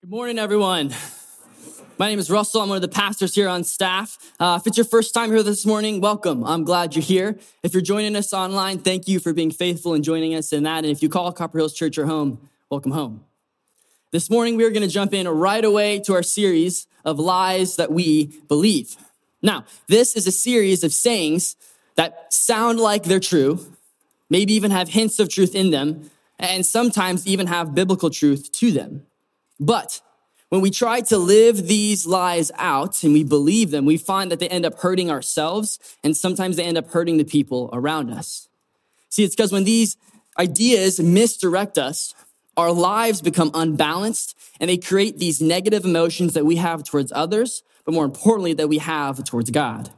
Good morning, everyone. My name is Russell. I'm one of the pastors here on staff. Uh, if it's your first time here this morning, welcome. I'm glad you're here. If you're joining us online, thank you for being faithful and joining us in that. And if you call Copper Hills Church your home, welcome home. This morning, we're going to jump in right away to our series of lies that we believe. Now, this is a series of sayings that sound like they're true, maybe even have hints of truth in them, and sometimes even have biblical truth to them. But when we try to live these lies out and we believe them, we find that they end up hurting ourselves and sometimes they end up hurting the people around us. See, it's because when these ideas misdirect us, our lives become unbalanced and they create these negative emotions that we have towards others, but more importantly, that we have towards God.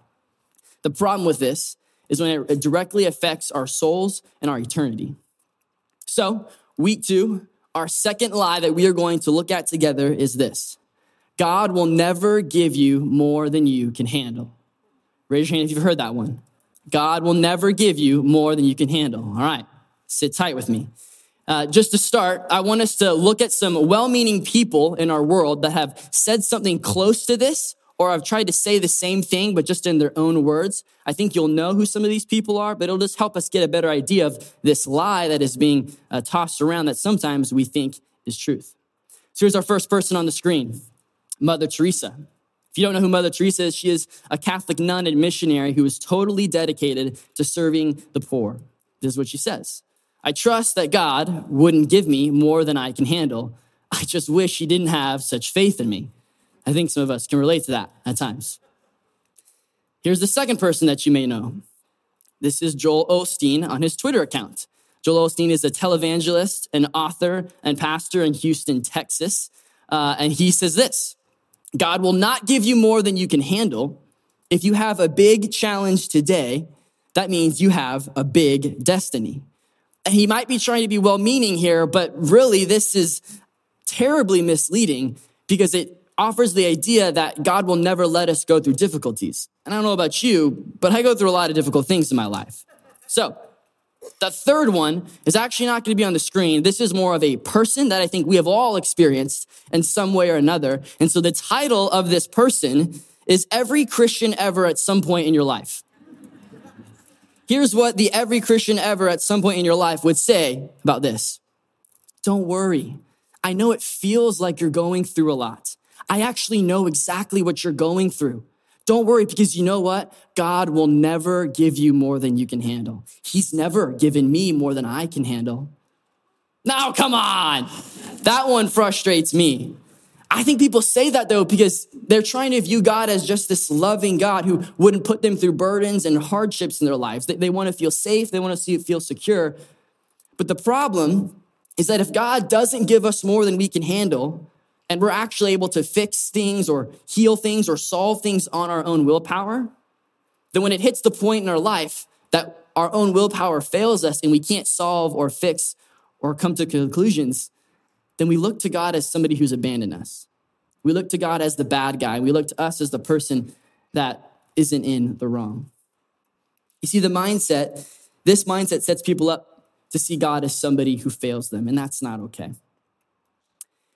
The problem with this is when it directly affects our souls and our eternity. So, week two, our second lie that we are going to look at together is this God will never give you more than you can handle. Raise your hand if you've heard that one. God will never give you more than you can handle. All right, sit tight with me. Uh, just to start, I want us to look at some well meaning people in our world that have said something close to this or I've tried to say the same thing, but just in their own words. I think you'll know who some of these people are, but it'll just help us get a better idea of this lie that is being uh, tossed around that sometimes we think is truth. So here's our first person on the screen Mother Teresa. If you don't know who Mother Teresa is, she is a Catholic nun and missionary who is totally dedicated to serving the poor. This is what she says I trust that God wouldn't give me more than I can handle. I just wish He didn't have such faith in me. I think some of us can relate to that at times. Here's the second person that you may know. This is Joel Osteen on his Twitter account. Joel Osteen is a televangelist, an author, and pastor in Houston, Texas. Uh, and he says this God will not give you more than you can handle. If you have a big challenge today, that means you have a big destiny. And he might be trying to be well meaning here, but really, this is terribly misleading because it offers the idea that God will never let us go through difficulties. And I don't know about you, but I go through a lot of difficult things in my life. So, the third one is actually not going to be on the screen. This is more of a person that I think we have all experienced in some way or another. And so the title of this person is Every Christian Ever at Some Point in Your Life. Here's what the every Christian ever at some point in your life would say about this Don't worry. I know it feels like you're going through a lot. I actually know exactly what you're going through. Don't worry because you know what? God will never give you more than you can handle. He's never given me more than I can handle. Now, come on. That one frustrates me. I think people say that though because they're trying to view God as just this loving God who wouldn't put them through burdens and hardships in their lives. They, they want to feel safe, they want to feel secure. But the problem is that if God doesn't give us more than we can handle, and we're actually able to fix things or heal things or solve things on our own willpower, then when it hits the point in our life that our own willpower fails us and we can't solve or fix or come to conclusions, then we look to God as somebody who's abandoned us. We look to God as the bad guy. We look to us as the person that isn't in the wrong. You see, the mindset, this mindset sets people up to see God as somebody who fails them, and that's not okay.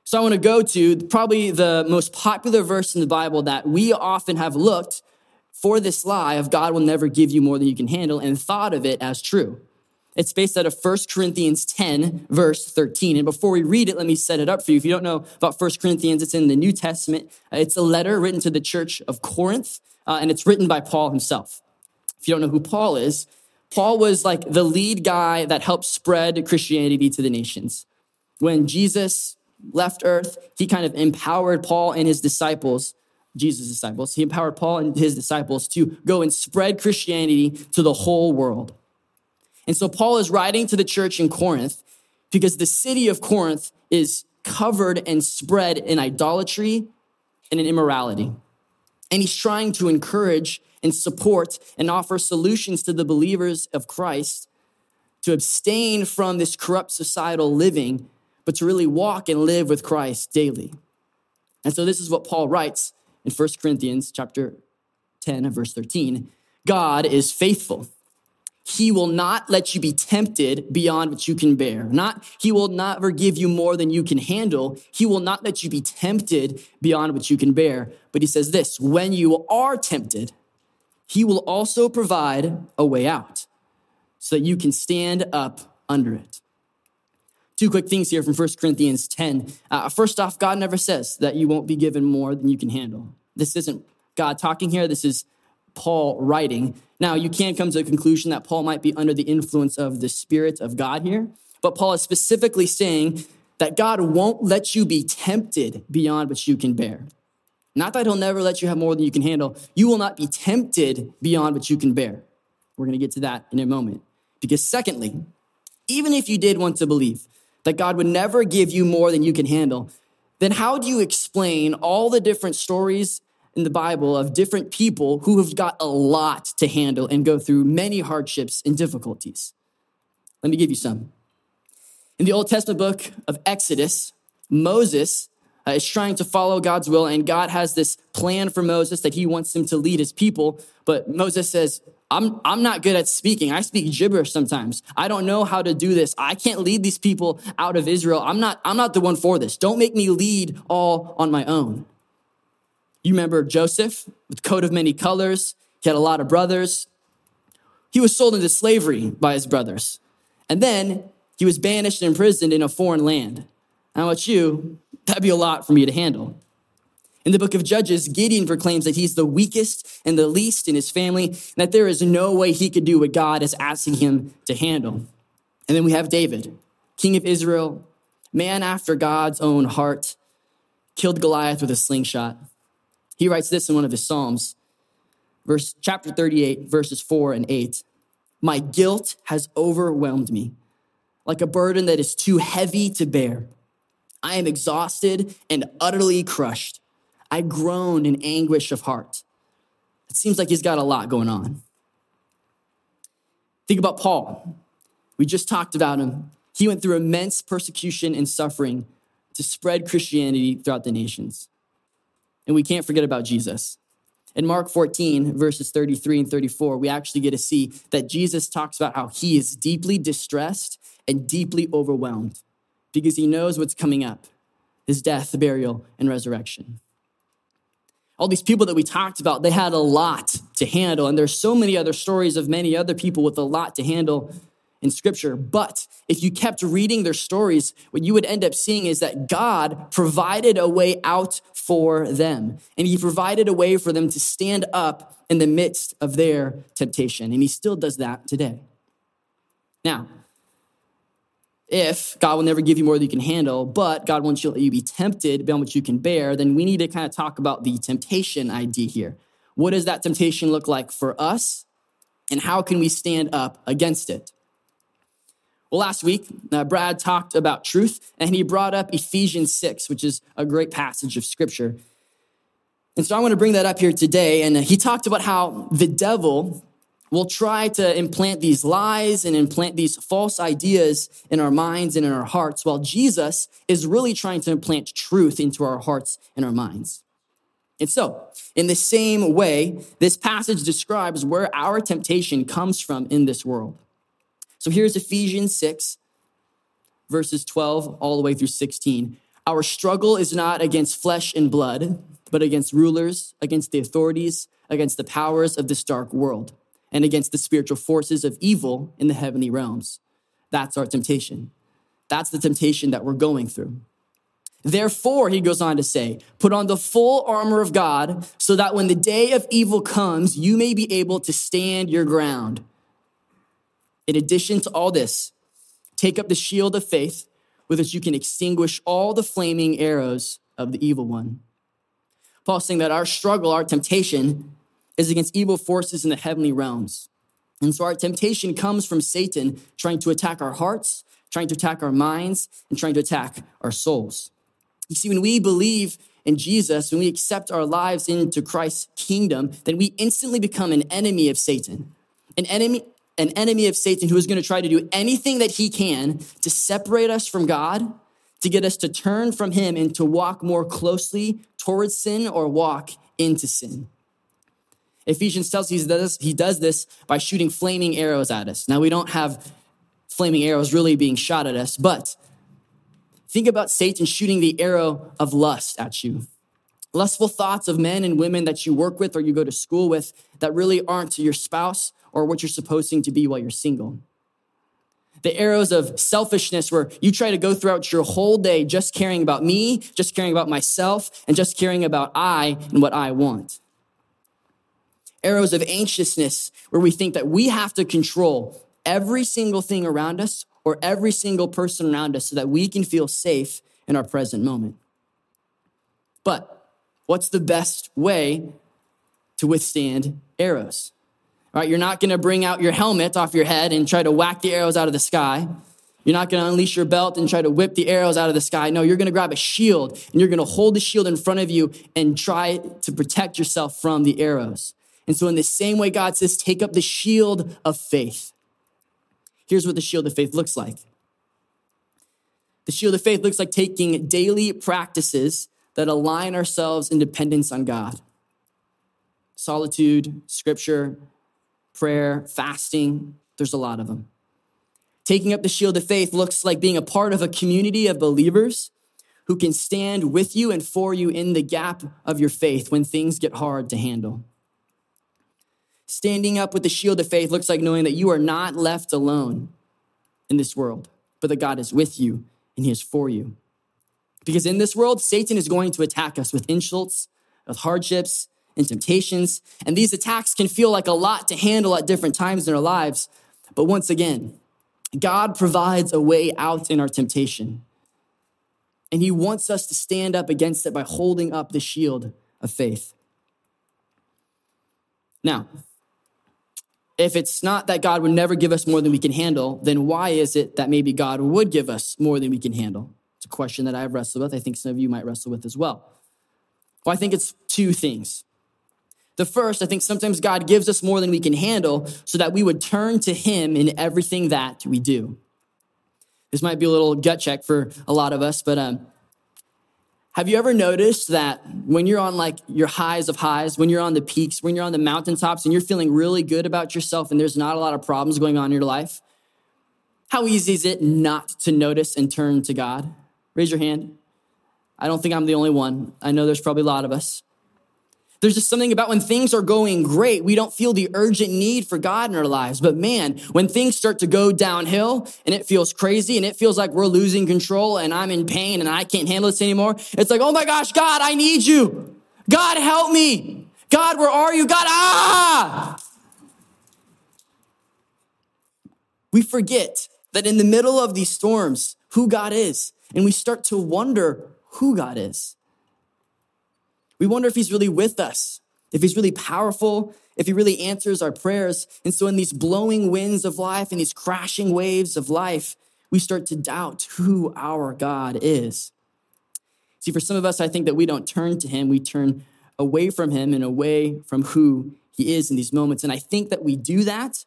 So I want to go to probably the most popular verse in the Bible that we often have looked for this lie of God will never give you more than you can handle and thought of it as true. It's based out of 1 Corinthians 10, verse 13. And before we read it, let me set it up for you. If you don't know about 1 Corinthians, it's in the New Testament. Uh, it's a letter written to the church of Corinth, uh, and it's written by Paul himself. If you don't know who Paul is, Paul was like the lead guy that helped spread Christianity to the nations. When Jesus left earth, he kind of empowered Paul and his disciples, Jesus' disciples, he empowered Paul and his disciples to go and spread Christianity to the whole world. And so Paul is writing to the church in Corinth because the city of Corinth is covered and spread in idolatry and in immorality. And he's trying to encourage and support and offer solutions to the believers of Christ to abstain from this corrupt societal living but to really walk and live with Christ daily. And so this is what Paul writes in 1 Corinthians chapter 10 verse 13. God is faithful. he will not let you be tempted beyond what you can bear. Not, he will never give you more than you can handle. He will not let you be tempted beyond what you can bear. But he says this when you are tempted, he will also provide a way out so that you can stand up under it. Two quick things here from 1 Corinthians 10. Uh, first off, God never says that you won't be given more than you can handle. This isn't God talking here. This is Paul writing. Now, you can come to the conclusion that Paul might be under the influence of the Spirit of God here, but Paul is specifically saying that God won't let you be tempted beyond what you can bear. Not that he'll never let you have more than you can handle. You will not be tempted beyond what you can bear. We're going to get to that in a moment. Because, secondly, even if you did want to believe that God would never give you more than you can handle, then how do you explain all the different stories in the Bible of different people who have got a lot to handle and go through many hardships and difficulties. Let me give you some. In the Old Testament book of Exodus, Moses uh, is trying to follow God's will, and God has this plan for Moses that he wants him to lead his people. But Moses says, I'm, I'm not good at speaking. I speak gibberish sometimes. I don't know how to do this. I can't lead these people out of Israel. I'm not, I'm not the one for this. Don't make me lead all on my own. You remember Joseph with coat of many colors. He had a lot of brothers. He was sold into slavery by his brothers. And then he was banished and imprisoned in a foreign land. How about you? That'd be a lot for me to handle. In the book of Judges, Gideon proclaims that he's the weakest and the least in his family, and that there is no way he could do what God is asking him to handle. And then we have David, king of Israel, man after God's own heart, killed Goliath with a slingshot. He writes this in one of his Psalms, verse chapter 38, verses 4 and 8. My guilt has overwhelmed me like a burden that is too heavy to bear. I am exhausted and utterly crushed. I groan in anguish of heart. It seems like he's got a lot going on. Think about Paul. We just talked about him. He went through immense persecution and suffering to spread Christianity throughout the nations. And we can't forget about Jesus. In Mark 14, verses 33 and 34, we actually get to see that Jesus talks about how he is deeply distressed and deeply overwhelmed because he knows what's coming up his death, burial, and resurrection. All these people that we talked about, they had a lot to handle. And there's so many other stories of many other people with a lot to handle in scripture. But if you kept reading their stories, what you would end up seeing is that God provided a way out for them. And he provided a way for them to stand up in the midst of their temptation. And he still does that today. Now, if God will never give you more than you can handle, but God wants you to let you be tempted beyond what you can bear, then we need to kind of talk about the temptation idea here. What does that temptation look like for us? And how can we stand up against it? Well, last week, uh, Brad talked about truth and he brought up Ephesians 6, which is a great passage of scripture. And so I want to bring that up here today. And he talked about how the devil will try to implant these lies and implant these false ideas in our minds and in our hearts, while Jesus is really trying to implant truth into our hearts and our minds. And so, in the same way, this passage describes where our temptation comes from in this world. So here's Ephesians 6, verses 12 all the way through 16. Our struggle is not against flesh and blood, but against rulers, against the authorities, against the powers of this dark world, and against the spiritual forces of evil in the heavenly realms. That's our temptation. That's the temptation that we're going through. Therefore, he goes on to say, put on the full armor of God so that when the day of evil comes, you may be able to stand your ground. In addition to all this, take up the shield of faith with which you can extinguish all the flaming arrows of the evil one. Paul's saying that our struggle, our temptation, is against evil forces in the heavenly realms. And so our temptation comes from Satan trying to attack our hearts, trying to attack our minds, and trying to attack our souls. You see, when we believe in Jesus, when we accept our lives into Christ's kingdom, then we instantly become an enemy of Satan. An enemy, an enemy of Satan who is going to try to do anything that he can to separate us from God, to get us to turn from him and to walk more closely towards sin or walk into sin. Ephesians tells us he does, this by shooting flaming arrows at us. Now, we don't have flaming arrows really being shot at us, but think about Satan shooting the arrow of lust at you. Lustful thoughts of men and women that you work with or you go to school with that really aren't your spouse or what you're supposed to be while you're single. The arrows of selfishness where you try to go throughout your whole day just caring about me, just caring about myself, and just caring about I and what I want arrows of anxiousness where we think that we have to control every single thing around us or every single person around us so that we can feel safe in our present moment. But what's the best way to withstand arrows? All right, you're not going to bring out your helmet off your head and try to whack the arrows out of the sky. You're not going to unleash your belt and try to whip the arrows out of the sky. No, you're going to grab a shield and you're going to hold the shield in front of you and try to protect yourself from the arrows. And so, in the same way, God says, take up the shield of faith. Here's what the shield of faith looks like the shield of faith looks like taking daily practices that align ourselves in dependence on God solitude, scripture, prayer, fasting. There's a lot of them. Taking up the shield of faith looks like being a part of a community of believers who can stand with you and for you in the gap of your faith when things get hard to handle. Standing up with the shield of faith looks like knowing that you are not left alone in this world, but that God is with you and He is for you. Because in this world, Satan is going to attack us with insults, with hardships, and temptations. And these attacks can feel like a lot to handle at different times in our lives. But once again, God provides a way out in our temptation. And He wants us to stand up against it by holding up the shield of faith. Now, if it's not that God would never give us more than we can handle, then why is it that maybe God would give us more than we can handle? It's a question that I've wrestled with. I think some of you might wrestle with as well. Well, I think it's two things. The first, I think sometimes God gives us more than we can handle so that we would turn to Him in everything that we do. This might be a little gut check for a lot of us, but um, have you ever noticed that when you're on like your highs of highs, when you're on the peaks, when you're on the mountaintops and you're feeling really good about yourself and there's not a lot of problems going on in your life, how easy is it not to notice and turn to God? Raise your hand. I don't think I'm the only one. I know there's probably a lot of us. There's just something about when things are going great, we don't feel the urgent need for God in our lives. But man, when things start to go downhill and it feels crazy and it feels like we're losing control and I'm in pain and I can't handle this anymore, it's like, oh my gosh, God, I need you. God, help me. God, where are you? God, ah! We forget that in the middle of these storms, who God is, and we start to wonder who God is. We wonder if he's really with us, if he's really powerful, if he really answers our prayers. And so, in these blowing winds of life and these crashing waves of life, we start to doubt who our God is. See, for some of us, I think that we don't turn to him, we turn away from him and away from who he is in these moments. And I think that we do that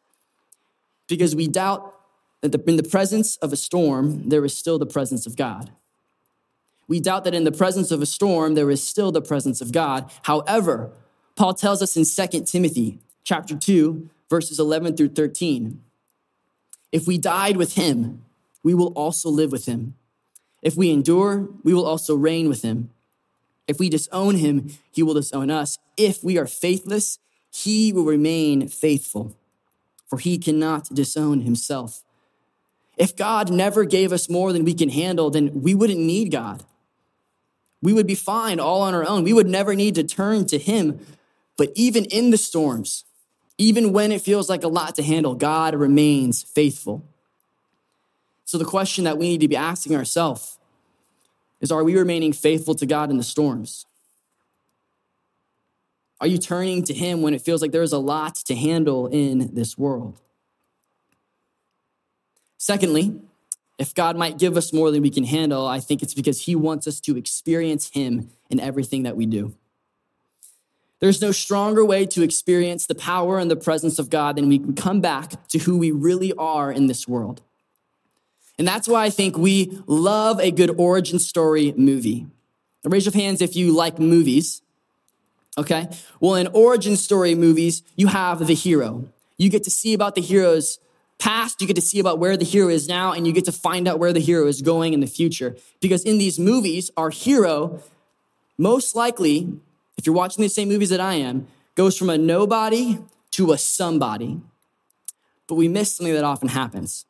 because we doubt that in the presence of a storm, there is still the presence of God we doubt that in the presence of a storm, there is still the presence of God. However, Paul tells us in 2 Timothy chapter 2, verses 11 through 13, if we died with him, we will also live with him. If we endure, we will also reign with him. If we disown him, he will disown us. If we are faithless, he will remain faithful, for he cannot disown himself. If God never gave us more than we can handle, then we wouldn't need God. We would be fine all on our own. We would never need to turn to Him. But even in the storms, even when it feels like a lot to handle, God remains faithful. So the question that we need to be asking ourselves is Are we remaining faithful to God in the storms? Are you turning to Him when it feels like there's a lot to handle in this world? Secondly, if God might give us more than we can handle, I think it's because He wants us to experience Him in everything that we do. There's no stronger way to experience the power and the presence of God than we can come back to who we really are in this world. And that's why I think we love a good origin story movie. Raise your hands if you like movies. Okay? Well, in origin story movies, you have the hero. You get to see about the hero's past, you get to see about where the hero is now, and you get to find out where the hero is going in the future. Because in these movies, our hero, most likely, if you're watching the same movies that I am, goes from a nobody to a somebody. But we miss something that often happens.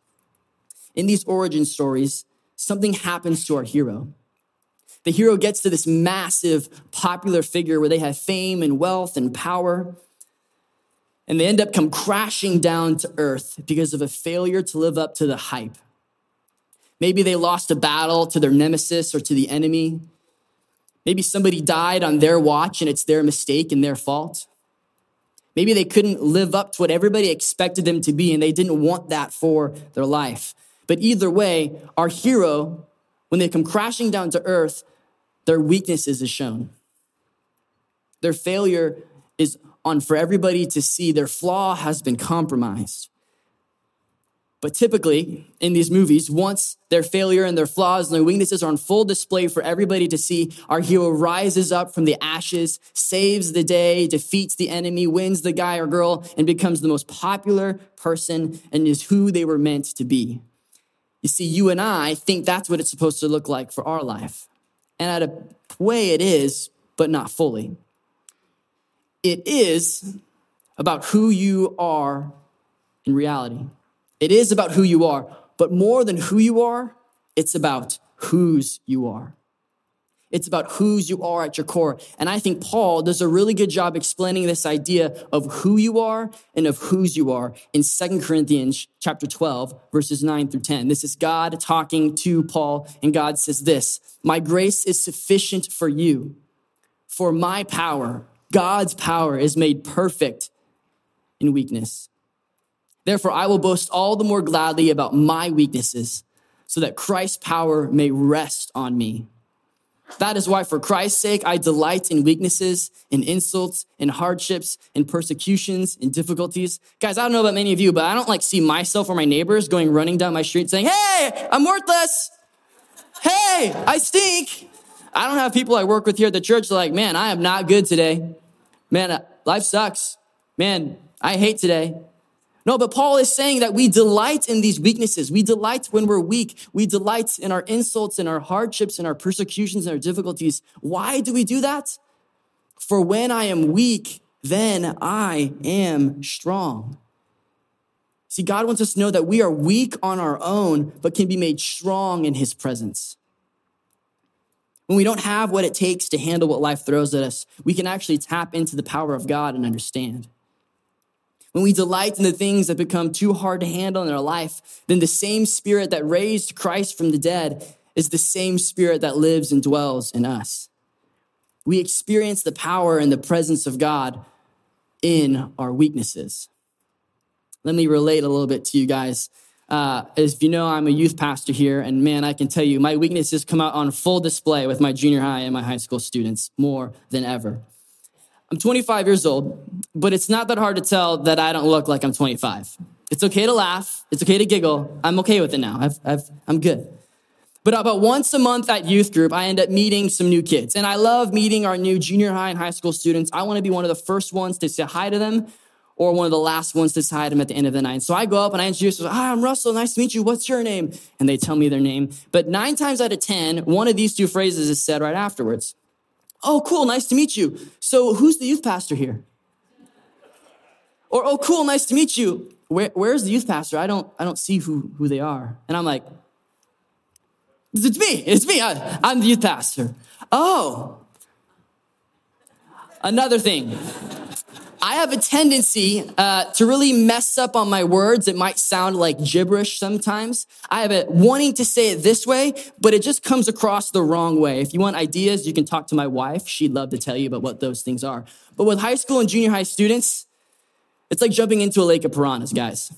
In these origin stories, something happens to our hero. The hero gets to this massive popular figure where they have fame and wealth and power. And they end up come crashing down to earth because of a failure to live up to the hype. Maybe they lost a battle to their nemesis or to the enemy. Maybe somebody died on their watch and it's their mistake and their fault. Maybe they couldn't live up to what everybody expected them to be and they didn't want that for their life. But either way, our hero, when they come crashing down to earth, their weaknesses is shown. Their failure is on for everybody to see. Their flaw has been compromised. But typically, in these movies, once their failure and their flaws and their weaknesses are on full display for everybody to see, our hero rises up from the ashes, saves the day, defeats the enemy, wins the guy or girl, and becomes the most popular person and is who they were meant to be. You see, you and I think that's what it's supposed to look like for our life. And at a way, it is, but not fully. It is about who you are in reality. It is about who you are, but more than who you are, it's about whose you are. It's about whose you are at your core. And I think Paul does a really good job explaining this idea of who you are and of whose you are in Second Corinthians chapter 12, verses 9 through 10. This is God talking to Paul, and God says this My grace is sufficient for you, for my power, God's power, is made perfect in weakness. Therefore, I will boast all the more gladly about my weaknesses, so that Christ's power may rest on me. That is why, for Christ's sake, I delight in weaknesses, in insults, in hardships, in persecutions, in difficulties. Guys, I don't know about many of you, but I don't like see myself or my neighbors going running down my street saying, Hey, I'm worthless. Hey, I stink. I don't have people I work with here at the church like, Man, I am not good today. Man, uh, life sucks. Man, I hate today. No, but Paul is saying that we delight in these weaknesses. We delight when we're weak. We delight in our insults and our hardships and our persecutions and our difficulties. Why do we do that? For when I am weak, then I am strong. See, God wants us to know that we are weak on our own, but can be made strong in his presence. When we don't have what it takes to handle what life throws at us, we can actually tap into the power of God and understand. When we delight in the things that become too hard to handle in our life, then the same spirit that raised Christ from the dead is the same spirit that lives and dwells in us. We experience the power and the presence of God in our weaknesses. Let me relate a little bit to you guys. Uh, as you know, I'm a youth pastor here, and man, I can tell you, my weaknesses come out on full display with my junior high and my high school students more than ever. I'm 25 years old, but it's not that hard to tell that I don't look like I'm 25. It's okay to laugh. It's okay to giggle. I'm okay with it now. I've, I've, I'm good. But about once a month at youth group, I end up meeting some new kids. And I love meeting our new junior high and high school students. I want to be one of the first ones to say hi to them or one of the last ones to hi them at the end of the night. So I go up and I introduce them. Hi, I'm Russell. Nice to meet you. What's your name? And they tell me their name. But nine times out of 10, one of these two phrases is said right afterwards. Oh, cool, nice to meet you. So, who's the youth pastor here? Or, oh, cool, nice to meet you. Where, where's the youth pastor? I don't, I don't see who, who they are. And I'm like, it's me, it's me. I, I'm the youth pastor. Oh. Another thing. I have a tendency uh, to really mess up on my words. It might sound like gibberish sometimes. I have a wanting to say it this way, but it just comes across the wrong way. If you want ideas, you can talk to my wife. She'd love to tell you about what those things are. But with high school and junior high students, it's like jumping into a lake of piranhas, guys.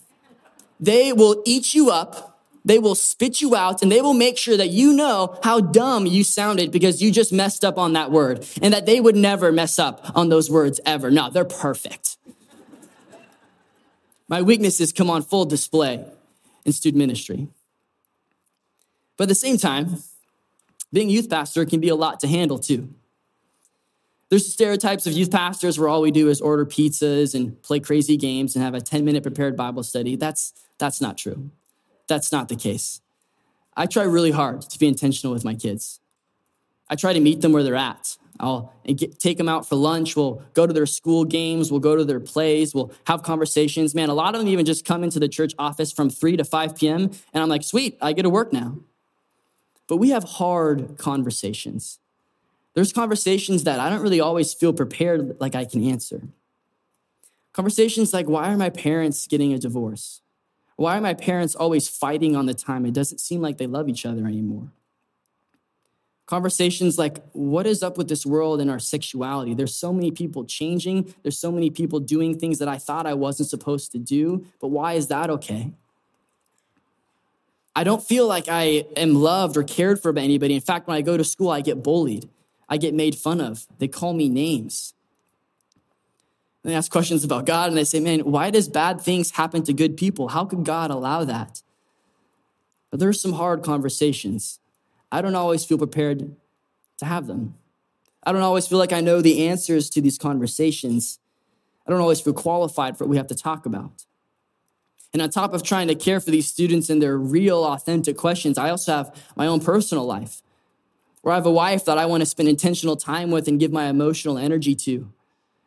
They will eat you up they will spit you out and they will make sure that you know how dumb you sounded because you just messed up on that word and that they would never mess up on those words ever. No, they're perfect. My weaknesses come on full display in student ministry. But at the same time, being youth pastor can be a lot to handle too. There's the stereotypes of youth pastors where all we do is order pizzas and play crazy games and have a 10 minute prepared Bible study. That's, that's not true. That's not the case. I try really hard to be intentional with my kids. I try to meet them where they're at. I'll get, take them out for lunch. We'll go to their school games. We'll go to their plays. We'll have conversations. Man, a lot of them even just come into the church office from 3 to 5 p.m. And I'm like, sweet, I get to work now. But we have hard conversations. There's conversations that I don't really always feel prepared like I can answer. Conversations like, why are my parents getting a divorce? Why are my parents always fighting on the time? It doesn't seem like they love each other anymore. Conversations like, what is up with this world and our sexuality? There's so many people changing. There's so many people doing things that I thought I wasn't supposed to do, but why is that okay? I don't feel like I am loved or cared for by anybody. In fact, when I go to school, I get bullied. I get made fun of. They call me names. And they ask questions about God and they say, man, why does bad things happen to good people? How could God allow that? But there's some hard conversations. I don't always feel prepared to have them. I don't always feel like I know the answers to these conversations. I don't always feel qualified for what we have to talk about. And on top of trying to care for these students and their real, authentic questions, I also have my own personal life where I have a wife that I want to spend intentional time with and give my emotional energy to.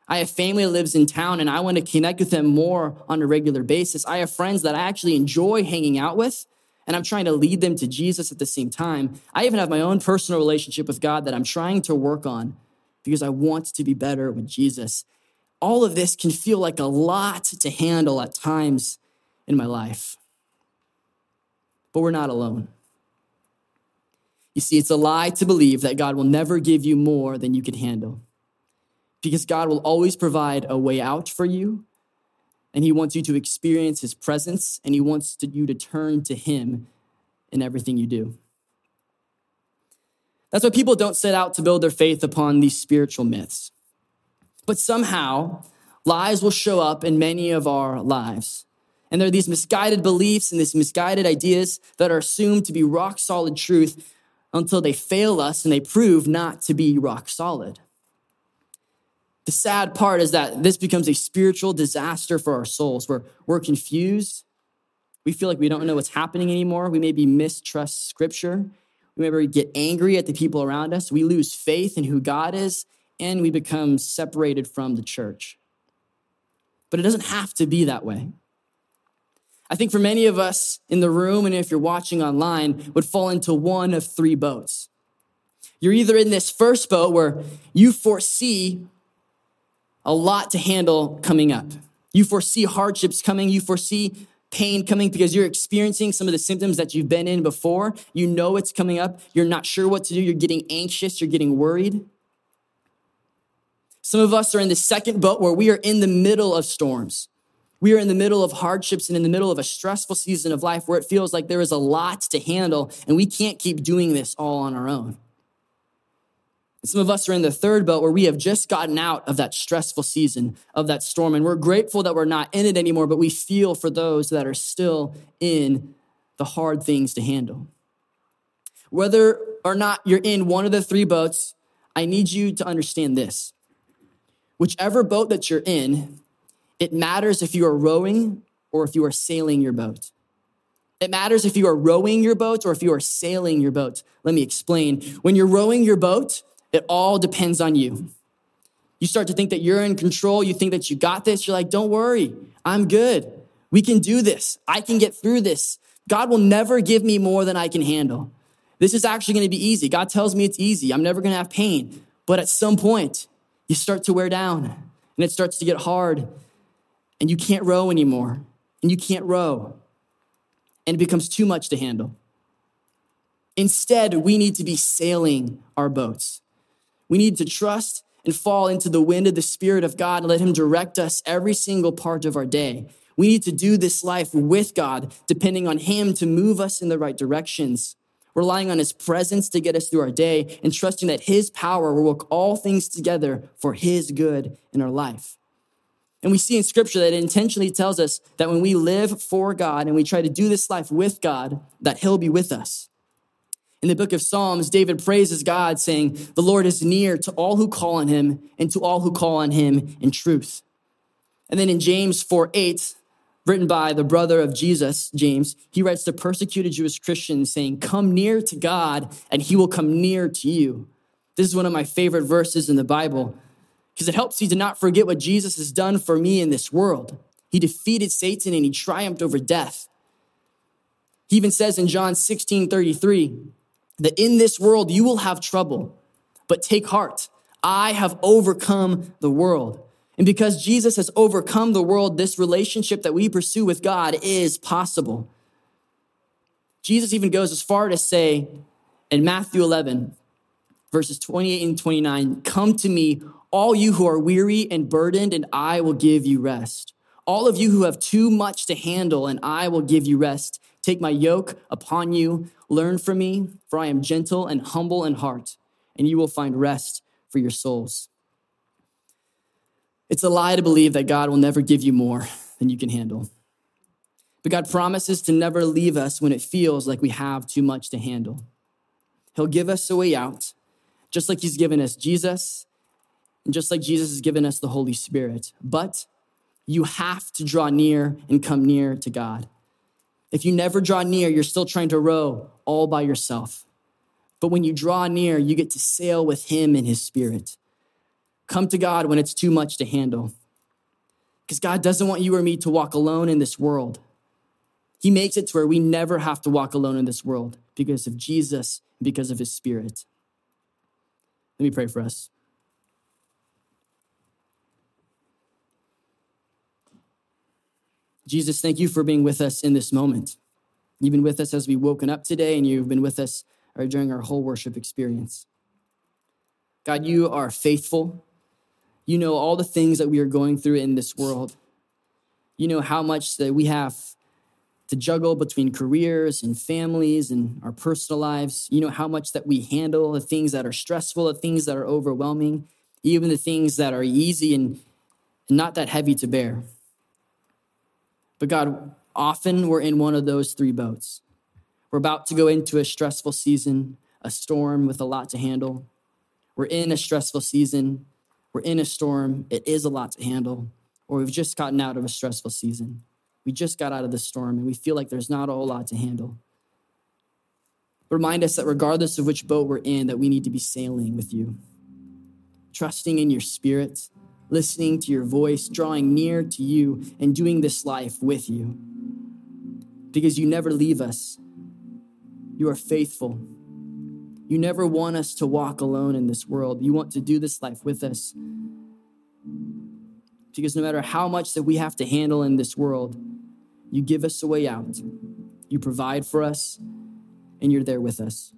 I have family that lives in town and I want to connect with them more on a regular basis. I have friends that I actually enjoy hanging out with and I'm trying to lead them to Jesus at the same time. I even have my own personal relationship with God that I'm trying to work on because I want to be better with Jesus. All of this can feel like a lot to handle at times in my life. But we're not alone. You see, it's a lie to believe that God will never give you more than you can handle because God will always provide a way out for you and he wants you to experience his presence and he wants to, you to turn to him in everything you do. That's why people don't set out to build their faith upon these spiritual myths. But somehow, lies will show up in many of our lives. And there are these misguided beliefs and these misguided ideas that are assumed to be rock solid truth until they fail us and they prove not to be rock solid. The sad part is that this becomes a spiritual disaster for our souls where we're confused. We feel like we don't know what's happening anymore. We maybe mistrust scripture. We maybe get angry at the people around us. We lose faith in who God is, and we become separated from the church. But it doesn't have to be that way. I think for many of us in the room, and if you're watching online, would fall into one of three boats. You're either in this first boat where you foresee a lot to handle coming up. You foresee hardships coming, you foresee pain coming because you're experiencing some of the symptoms that you've been in before. You know it's coming up. You're not sure what to do. You're getting anxious. You're getting worried. Some of us are in the second boat where we are in the middle of storms. We are in the middle of hardships and in the middle of a stressful season of life where it feels like there is a lot to handle and we can't keep doing this all on our own. Some of us are in the third boat where we have just gotten out of that stressful season of that storm. And we're grateful that we're not in it anymore, but we feel for those that are still in the hard things to handle. Whether or not you're in one of the three boats, I need you to understand this. Whichever boat that you're in, it matters if you are rowing or if you are sailing your boat. It matters if you are rowing your boat or if you are sailing your boat. Let me explain. When you're rowing your boat, it all depends on you. You start to think that you're in control. You think that you got this. You're like, don't worry. I'm good. We can do this. I can get through this. God will never give me more than I can handle. This is actually going to be easy. God tells me it's easy. I'm never going to have pain. But at some point, you start to wear down and it starts to get hard and you can't row anymore and you can't row and it becomes too much to handle. Instead, we need to be sailing our boats. We need to trust and fall into the wind of the Spirit of God and let Him direct us every single part of our day. We need to do this life with God, depending on Him to move us in the right directions, relying on His presence to get us through our day, and trusting that His power will work all things together for His good in our life. And we see in Scripture that it intentionally tells us that when we live for God and we try to do this life with God, that He'll be with us. In the book of Psalms, David praises God, saying, The Lord is near to all who call on him and to all who call on him in truth. And then in James 4 8, written by the brother of Jesus, James, he writes to persecuted Jewish Christians, saying, Come near to God, and he will come near to you. This is one of my favorite verses in the Bible because it helps you to not forget what Jesus has done for me in this world. He defeated Satan and he triumphed over death. He even says in John 16 33, that in this world you will have trouble, but take heart. I have overcome the world. And because Jesus has overcome the world, this relationship that we pursue with God is possible. Jesus even goes as far to say in Matthew 11, verses 28 and 29, Come to me, all you who are weary and burdened, and I will give you rest. All of you who have too much to handle, and I will give you rest. Take my yoke upon you. Learn from me, for I am gentle and humble in heart, and you will find rest for your souls. It's a lie to believe that God will never give you more than you can handle. But God promises to never leave us when it feels like we have too much to handle. He'll give us a way out, just like He's given us Jesus, and just like Jesus has given us the Holy Spirit. But you have to draw near and come near to God. If you never draw near, you're still trying to row all by yourself. But when you draw near, you get to sail with Him in His Spirit. Come to God when it's too much to handle. Because God doesn't want you or me to walk alone in this world. He makes it to where we never have to walk alone in this world because of Jesus, and because of His Spirit. Let me pray for us. Jesus, thank you for being with us in this moment. You've been with us as we've woken up today, and you've been with us uh, during our whole worship experience. God, you are faithful. You know all the things that we are going through in this world. You know how much that we have to juggle between careers and families and our personal lives. You know how much that we handle the things that are stressful, the things that are overwhelming, even the things that are easy and not that heavy to bear. But God, often we're in one of those three boats. We're about to go into a stressful season, a storm with a lot to handle. We're in a stressful season. We're in a storm. It is a lot to handle. Or we've just gotten out of a stressful season. We just got out of the storm and we feel like there's not a whole lot to handle. Remind us that regardless of which boat we're in, that we need to be sailing with you, trusting in your spirit, listening to your voice, drawing near to you, and doing this life with you. Because you never leave us. You are faithful. You never want us to walk alone in this world. You want to do this life with us. Because no matter how much that we have to handle in this world, you give us a way out. You provide for us, and you're there with us.